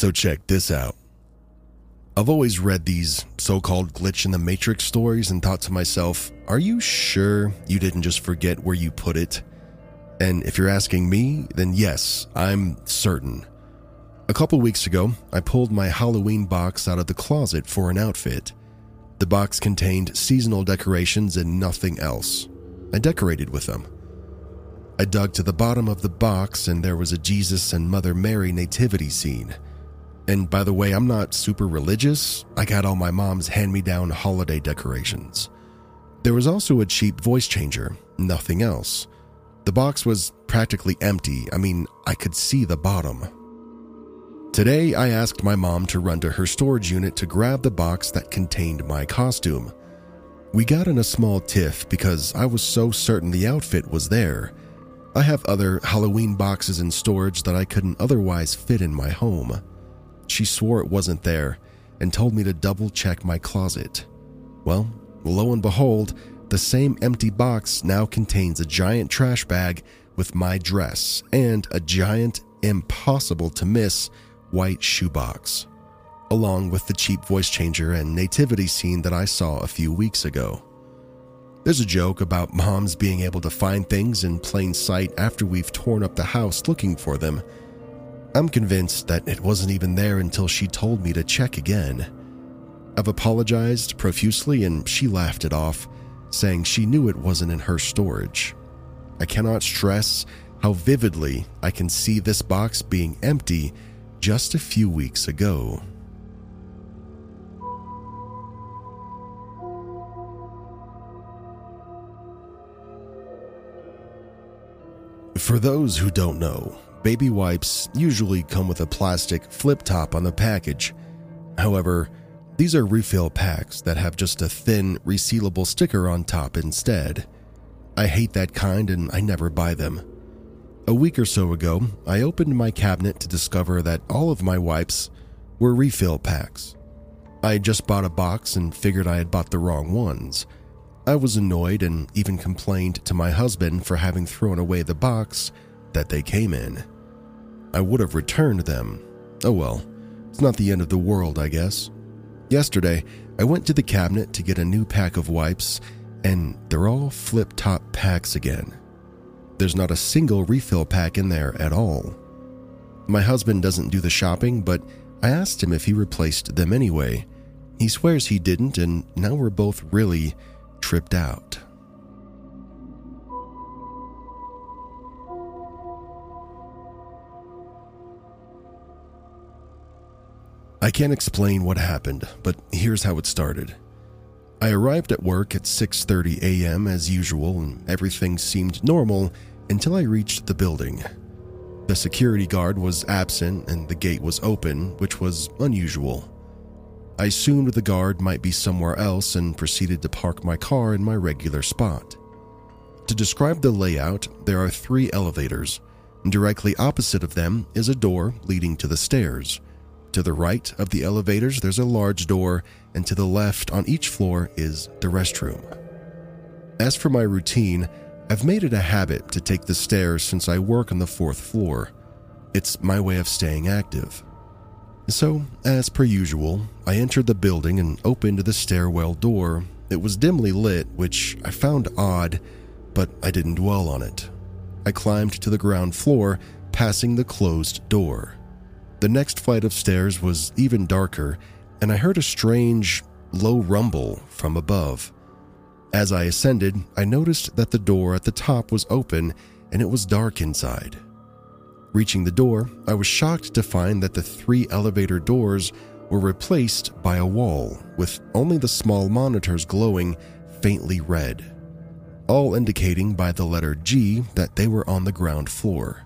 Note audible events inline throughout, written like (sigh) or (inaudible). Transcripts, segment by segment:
So check this out. I've always read these so called glitch in the matrix stories and thought to myself, are you sure you didn't just forget where you put it? And if you're asking me, then yes, I'm certain. A couple weeks ago, I pulled my Halloween box out of the closet for an outfit. The box contained seasonal decorations and nothing else. I decorated with them. I dug to the bottom of the box and there was a Jesus and Mother Mary nativity scene. And by the way, I'm not super religious. I got all my mom's hand me down holiday decorations. There was also a cheap voice changer, nothing else. The box was practically empty. I mean, I could see the bottom. Today, I asked my mom to run to her storage unit to grab the box that contained my costume. We got in a small tiff because I was so certain the outfit was there. I have other Halloween boxes in storage that I couldn't otherwise fit in my home. She swore it wasn't there and told me to double check my closet. Well, lo and behold, the same empty box now contains a giant trash bag with my dress and a giant, impossible to miss white shoebox, along with the cheap voice changer and nativity scene that I saw a few weeks ago. There's a joke about moms being able to find things in plain sight after we've torn up the house looking for them I'm convinced that it wasn't even there until she told me to check again. I've apologized profusely and she laughed it off, saying she knew it wasn't in her storage. I cannot stress how vividly I can see this box being empty just a few weeks ago. For those who don't know, baby wipes usually come with a plastic flip top on the package. However, these are refill packs that have just a thin, resealable sticker on top instead. I hate that kind and I never buy them. A week or so ago, I opened my cabinet to discover that all of my wipes were refill packs. I had just bought a box and figured I had bought the wrong ones. I was annoyed and even complained to my husband for having thrown away the box that they came in. I would have returned them. Oh well, it's not the end of the world, I guess. Yesterday, I went to the cabinet to get a new pack of wipes, and they're all flip top packs again. There's not a single refill pack in there at all. My husband doesn't do the shopping, but I asked him if he replaced them anyway. He swears he didn't, and now we're both really tripped out. I can't explain what happened, but here's how it started. I arrived at work at 6:30 a.m. as usual and everything seemed normal until I reached the building. The security guard was absent and the gate was open, which was unusual. I assumed the guard might be somewhere else and proceeded to park my car in my regular spot. To describe the layout, there are three elevators. Directly opposite of them is a door leading to the stairs. To the right of the elevators, there's a large door, and to the left on each floor is the restroom. As for my routine, I've made it a habit to take the stairs since I work on the fourth floor. It's my way of staying active. So, as per usual, I entered the building and opened the stairwell door. It was dimly lit, which I found odd, but I didn't dwell on it. I climbed to the ground floor, passing the closed door. The next flight of stairs was even darker, and I heard a strange, low rumble from above. As I ascended, I noticed that the door at the top was open and it was dark inside. Reaching the door, I was shocked to find that the three elevator doors were replaced by a wall with only the small monitors glowing faintly red, all indicating by the letter G that they were on the ground floor.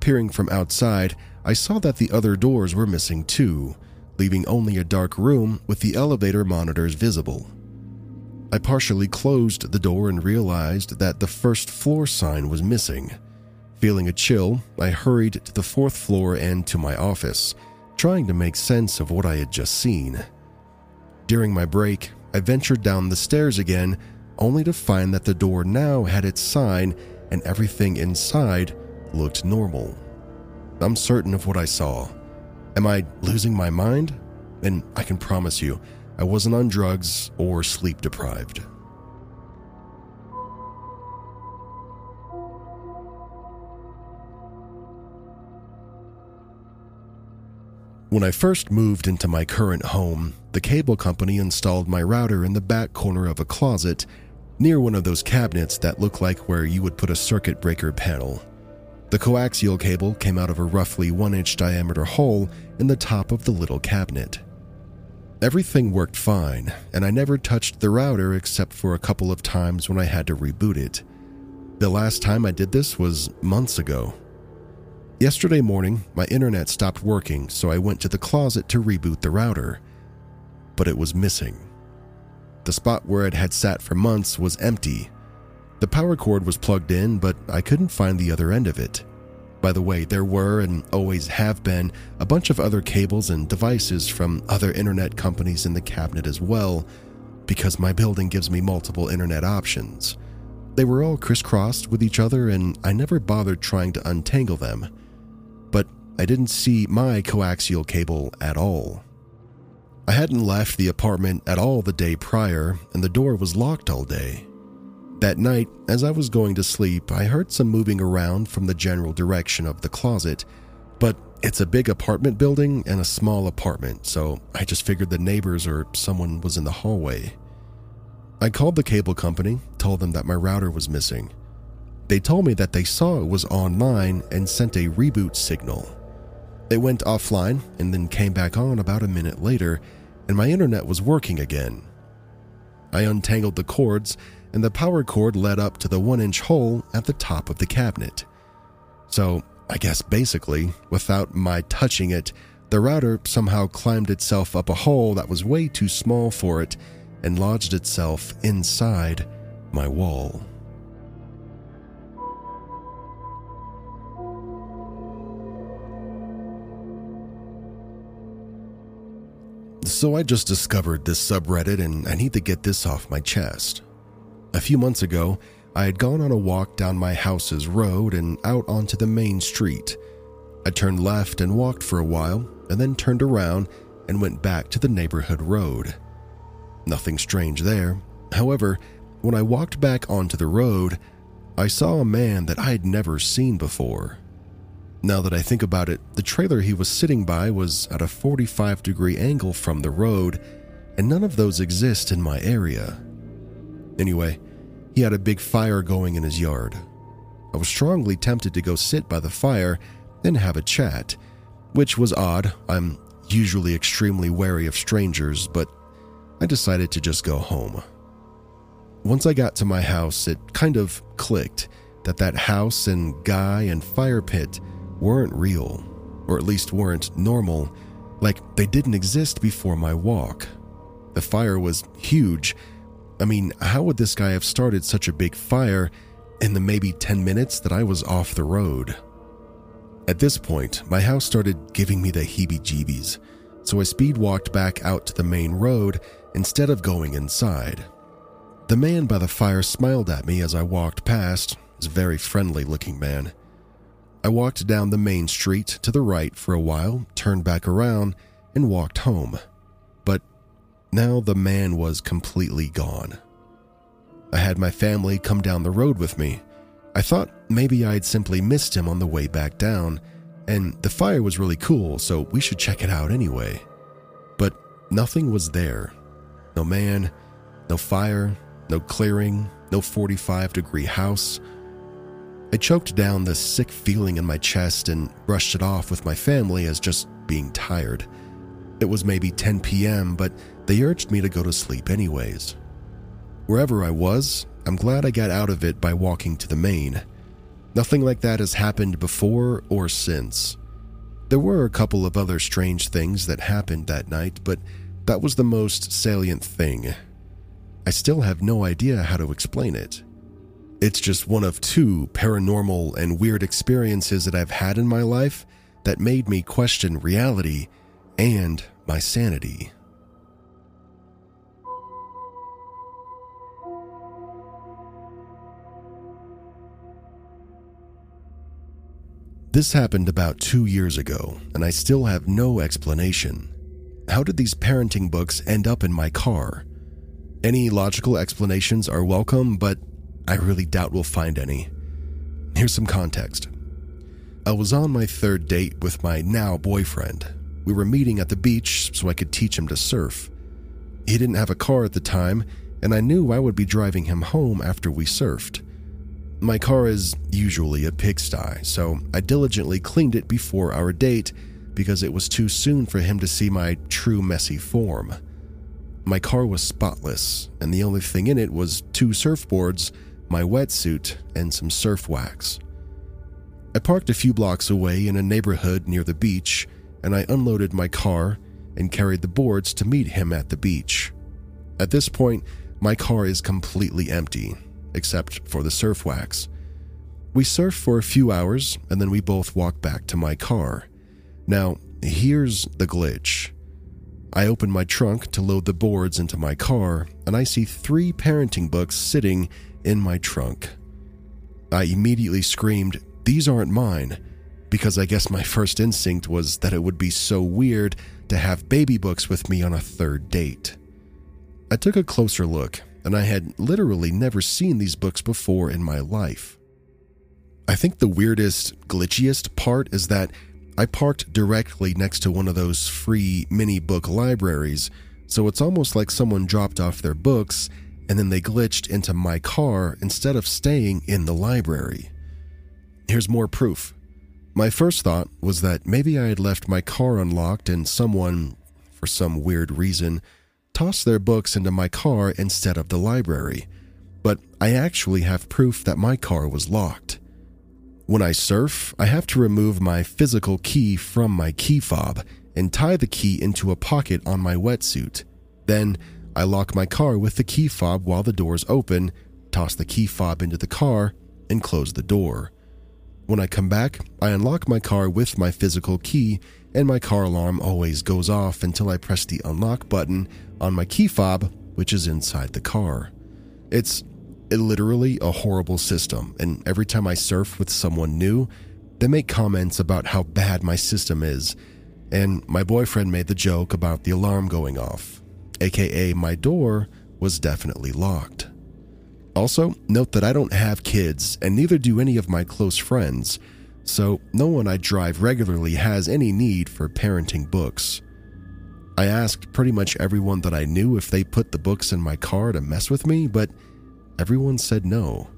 Peering from outside, I saw that the other doors were missing too, leaving only a dark room with the elevator monitors visible. I partially closed the door and realized that the first floor sign was missing. Feeling a chill, I hurried to the fourth floor and to my office, trying to make sense of what I had just seen. During my break, I ventured down the stairs again, only to find that the door now had its sign and everything inside looked normal. I'm certain of what I saw. Am I losing my mind? And I can promise you, I wasn't on drugs or sleep deprived. When I first moved into my current home, the cable company installed my router in the back corner of a closet near one of those cabinets that look like where you would put a circuit breaker panel. The coaxial cable came out of a roughly 1 inch diameter hole in the top of the little cabinet. Everything worked fine, and I never touched the router except for a couple of times when I had to reboot it. The last time I did this was months ago, Yesterday morning, my internet stopped working, so I went to the closet to reboot the router. But it was missing. The spot where it had sat for months was empty. The power cord was plugged in, but I couldn't find the other end of it. By the way, there were and always have been a bunch of other cables and devices from other internet companies in the cabinet as well, because my building gives me multiple internet options. They were all crisscrossed with each other, and I never bothered trying to untangle them but I didn't see my coaxial cable at all. I hadn't left the apartment at all the day prior, and the door was locked all day. That night, as I was going to sleep, I heard some moving around from the general direction of the closet, but it's a big apartment building and a small apartment, so I just figured the neighbors or someone was in the hallway. I called the cable company, told them that my router was missing. They told me that they saw it was online and sent a reboot signal. It went offline and then came back on about a minute later, and my internet was working again. I untangled the cords, and the power cord led up to the one inch hole at the top of the cabinet. So, I guess basically, without my touching it, the router somehow climbed itself up a hole that was way too small for it and lodged itself inside my wall. So I just discovered this subreddit and I need to get this off my chest. A few months ago, I had gone on a walk down my house's road and out onto the main street. I turned left and walked for a while, and then turned around and went back to the neighborhood road. Nothing strange there. However, when I walked back onto the road, I saw a man that I had never seen before. Now that I think about it, the trailer he was sitting by was at a 45 degree angle from the road, and none of those exist in my area. Anyway, he had a big fire going in his yard. I was strongly tempted to go sit by the fire and have a chat, which was odd. I'm usually extremely wary of strangers, but I decided to just go home. Once I got to my house, it kind of clicked that that house and guy and fire pit weren't real, or at least weren't normal, like they didn't exist before my walk. The fire was huge. I mean, how would this guy have started such a big fire in the maybe 10 minutes that I was off the road? At this point, my house started giving me the heebie jeebies, so I speed walked back out to the main road instead of going inside. The man by the fire smiled at me as I walked past, He's a very friendly looking man. I walked down the main street to the right for a while, turned back around, and walked home. Now the man was completely gone. I had my family come down the road with me. I thought maybe I'd simply missed him on the way back down, and the fire was really cool, so we should check it out anyway. But nothing was there. No man, no fire, no clearing, no 45 degree house. I choked down the sick feeling in my chest and brushed it off with my family as just being tired. It was maybe 10 p.m., but they urged me to go to sleep anyways. Wherever I was, I'm glad I got out of it by walking to the main. Nothing like that has happened before or since. There were a couple of other strange things that happened that night, but that was the most salient thing. I still have no idea how to explain it. It's just one of two paranormal and weird experiences that I've had in my life that made me question reality and my sanity. This happened about two years ago, and I still have no explanation. How did these parenting books end up in my car? Any logical explanations are welcome, but I really doubt we'll find any. Here's some context. I was on my third date with my now boyfriend. We were meeting at the beach so I could teach him to surf. He didn't have a car at the time, and I knew I would be driving him home after we surfed. My car is usually a pigsty, so I diligently cleaned it before our date because it was too soon for him to see my true messy form. My car was spotless, and the only thing in it was two surfboards, my wetsuit, and some surf wax. I parked a few blocks away in a neighborhood near the beach, and I unloaded my car and carried the boards to meet him at the beach. At this point, my car is completely empty, except for the surf wax. We surf for a few hours and then we both walk back to my car. Now, here's the glitch. I open my trunk to load the boards into my car and I see three parenting books sitting in my trunk. I immediately screamed, These aren't mine, because I guess my first instinct was that it would be so weird to have baby books with me on a third date. I took a closer look and I had literally never seen these books before in my life. I think the weirdest, glitchiest part is that I parked directly next to one of those free mini book libraries, so it's almost like someone dropped off their books and then they glitched into my car instead of staying in the library. Here's more proof. My first thought was that maybe I had left my car unlocked and someone, for some weird reason, toss their books into my car instead of the library, but I actually have proof that my car was locked. When I surf, I have to remove my physical key from my key fob and tie the key into a pocket on my wetsuit. Then, I lock my car with the key fob while the doors open, toss the key fob into the car, and close the door. When I come back, I unlock my car with my physical key, and my car alarm always goes off until I press the unlock button on my key fob, which is inside the car. It's literally a horrible system, and every time I surf with someone new, they make comments about how bad my system is, and my boyfriend made the joke about the alarm going off, aka my door was definitely locked. Also, note that I don't have kids, and neither do any of my close friends, so no one I drive regularly has any need for parenting books. I asked pretty much everyone that I knew if they put the books in my car to mess with me, but everyone said no.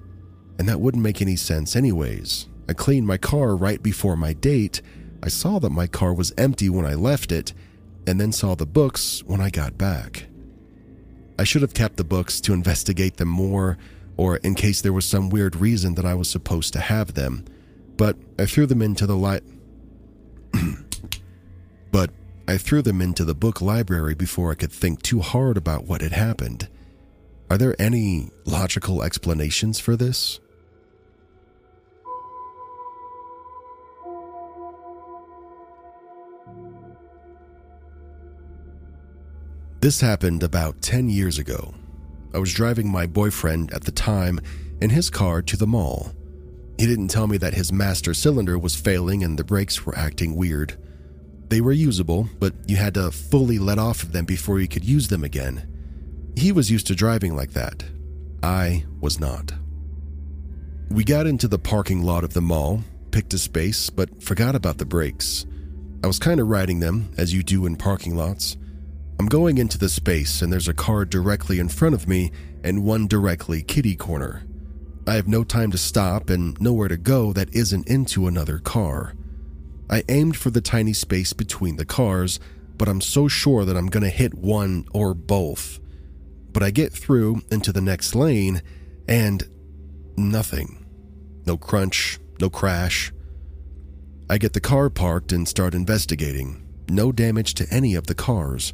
And that wouldn't make any sense, anyways. I cleaned my car right before my date. I saw that my car was empty when I left it, and then saw the books when I got back. I should have kept the books to investigate them more, or in case there was some weird reason that I was supposed to have them, but I threw them into the light. (clears throat) but I threw them into the book library before I could think too hard about what had happened. Are there any logical explanations for this? This happened about 10 years ago. I was driving my boyfriend at the time in his car to the mall. He didn't tell me that his master cylinder was failing and the brakes were acting weird. They were usable, but you had to fully let off of them before you could use them again. He was used to driving like that. I was not. We got into the parking lot of the mall, picked a space, but forgot about the brakes. I was kind of riding them, as you do in parking lots. I'm going into the space, and there's a car directly in front of me and one directly kitty corner. I have no time to stop and nowhere to go that isn't into another car. I aimed for the tiny space between the cars, but I'm so sure that I'm going to hit one or both. But I get through into the next lane and nothing. No crunch, no crash. I get the car parked and start investigating. No damage to any of the cars.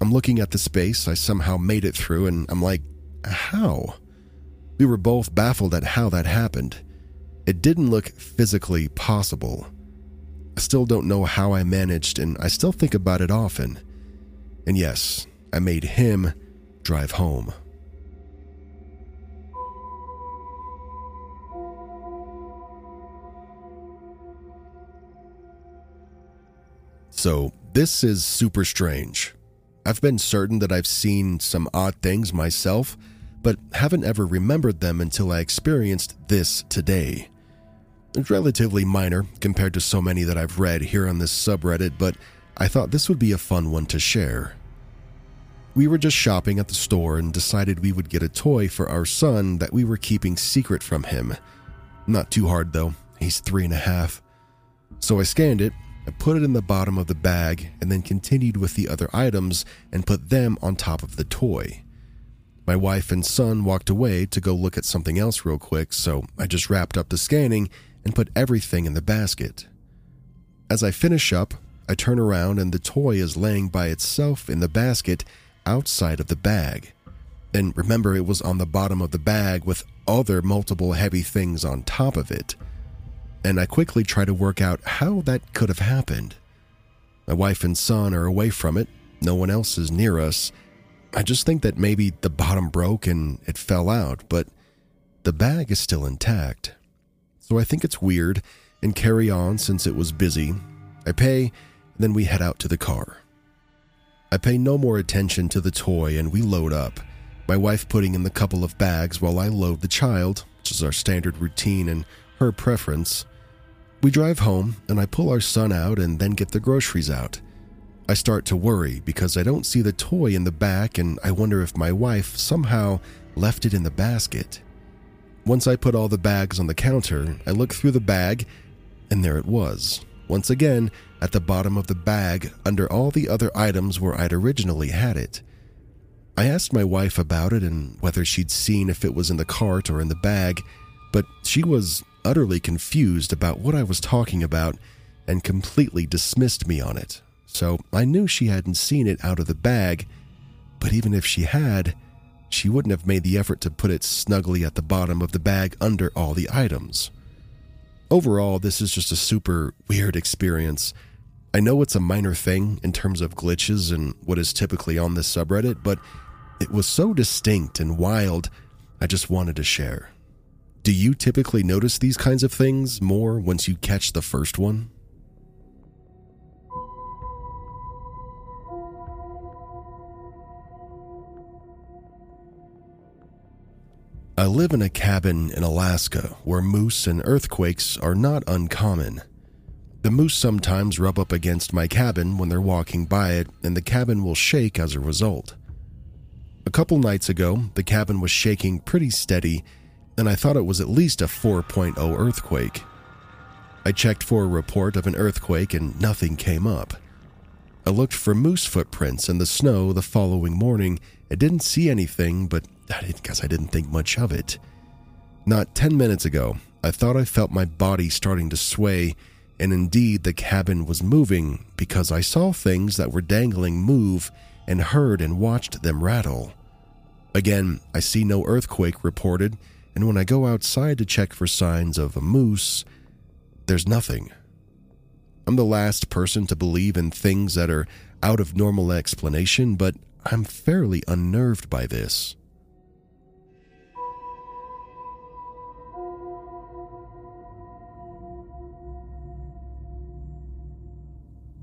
I'm looking at the space I somehow made it through, and I'm like, how? We were both baffled at how that happened. It didn't look physically possible. I still don't know how I managed, and I still think about it often. And yes, I made him drive home. So, this is super strange. I've been certain that I've seen some odd things myself, but haven't ever remembered them until I experienced this today. It's relatively minor compared to so many that I've read here on this subreddit, but I thought this would be a fun one to share. We were just shopping at the store and decided we would get a toy for our son that we were keeping secret from him. Not too hard though, he's three and a half. So I scanned it I put it in the bottom of the bag and then continued with the other items and put them on top of the toy. My wife and son walked away to go look at something else real quick, so I just wrapped up the scanning and put everything in the basket. As I finish up, I turn around and the toy is laying by itself in the basket outside of the bag. Then remember, it was on the bottom of the bag with other multiple heavy things on top of it and I quickly try to work out how that could have happened. My wife and son are away from it, no one else is near us. I just think that maybe the bottom broke and it fell out, but the bag is still intact. So I think it's weird and carry on since it was busy. I pay, then we head out to the car. I pay no more attention to the toy and we load up, my wife putting in the couple of bags while I load the child, which is our standard routine and her preference. We drive home, and I pull our son out and then get the groceries out. I start to worry because I don't see the toy in the back, and I wonder if my wife somehow left it in the basket. Once I put all the bags on the counter, I look through the bag, and there it was. Once again, at the bottom of the bag, under all the other items where I'd originally had it. I asked my wife about it and whether she'd seen if it was in the cart or in the bag, but she was utterly confused about what I was talking about and completely dismissed me on it. So I knew she hadn't seen it out of the bag, but even if she had, she wouldn't have made the effort to put it snugly at the bottom of the bag under all the items. Overall, this is just a super weird experience. I know it's a minor thing in terms of glitches and what is typically on this subreddit, but it was so distinct and wild, I just wanted to share. Do you typically notice these kinds of things more once you catch the first one? I live in a cabin in Alaska where moose and earthquakes are not uncommon. The moose sometimes rub up against my cabin when they're walking by it, and the cabin will shake as a result. A couple nights ago, the cabin was shaking pretty steady and I thought it was at least a 4.0 earthquake. I checked for a report of an earthquake and nothing came up. I looked for moose footprints in the snow the following morning and didn't see anything, but I guess I didn't think much of it. Not 10 minutes ago, I thought I felt my body starting to sway, and indeed the cabin was moving because I saw things that were dangling move and heard and watched them rattle. Again, I see no earthquake reported and when I go outside to check for signs of a moose, there's nothing. I'm the last person to believe in things that are out of normal explanation, but I'm fairly unnerved by this.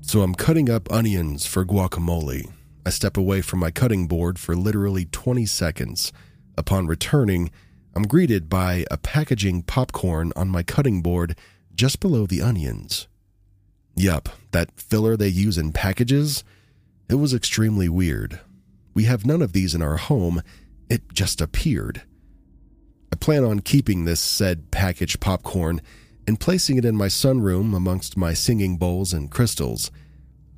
So I'm cutting up onions for guacamole. I step away from my cutting board for literally 20 seconds. Upon returning, I'm greeted by a packaging popcorn on my cutting board just below the onions. Yup, that filler they use in packages? It was extremely weird. We have none of these in our home, it just appeared. I plan on keeping this said packaged popcorn and placing it in my sunroom amongst my singing bowls and crystals.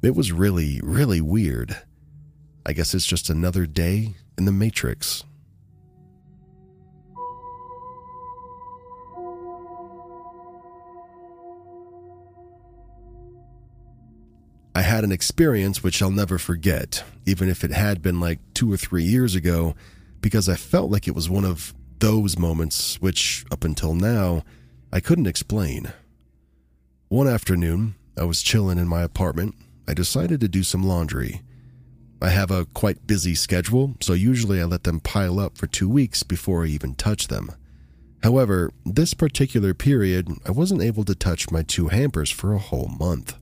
It was really, really weird. I guess it's just another day in the Matrix. I had an experience which I'll never forget, even if it had been like two or three years ago, because I felt like it was one of those moments which, up until now, I couldn't explain. One afternoon, I was chilling in my apartment. I decided to do some laundry. I have a quite busy schedule, so usually I let them pile up for two weeks before I even touch them. However, this particular period, I wasn't able to touch my two hampers for a whole month.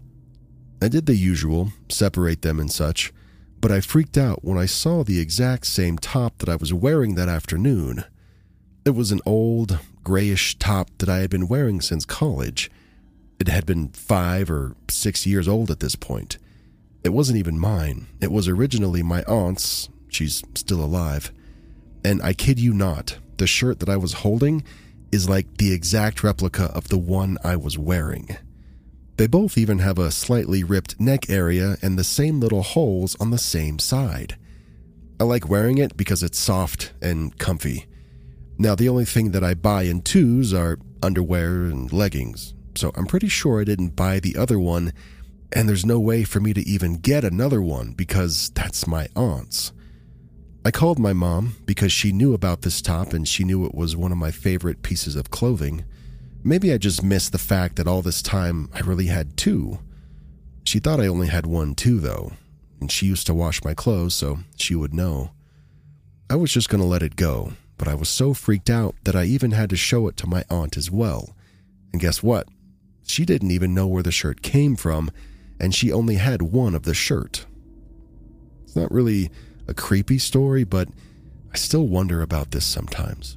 I did the usual, separate them and such, but I freaked out when I saw the exact same top that I was wearing that afternoon. It was an old, grayish top that I had been wearing since college. It had been five or six years old at this point. It wasn't even mine, it was originally my aunt's. She's still alive. And I kid you not, the shirt that I was holding is like the exact replica of the one I was wearing. They both even have a slightly ripped neck area and the same little holes on the same side. I like wearing it because it's soft and comfy. Now, the only thing that I buy in twos are underwear and leggings, so I'm pretty sure I didn't buy the other one, and there's no way for me to even get another one because that's my aunt's. I called my mom because she knew about this top and she knew it was one of my favorite pieces of clothing. Maybe I just missed the fact that all this time I really had two. She thought I only had one too, though, and she used to wash my clothes, so she would know. I was just going to let it go, but I was so freaked out that I even had to show it to my aunt as well. And guess what? She didn't even know where the shirt came from, and she only had one of the shirt. It's not really a creepy story, but I still wonder about this sometimes.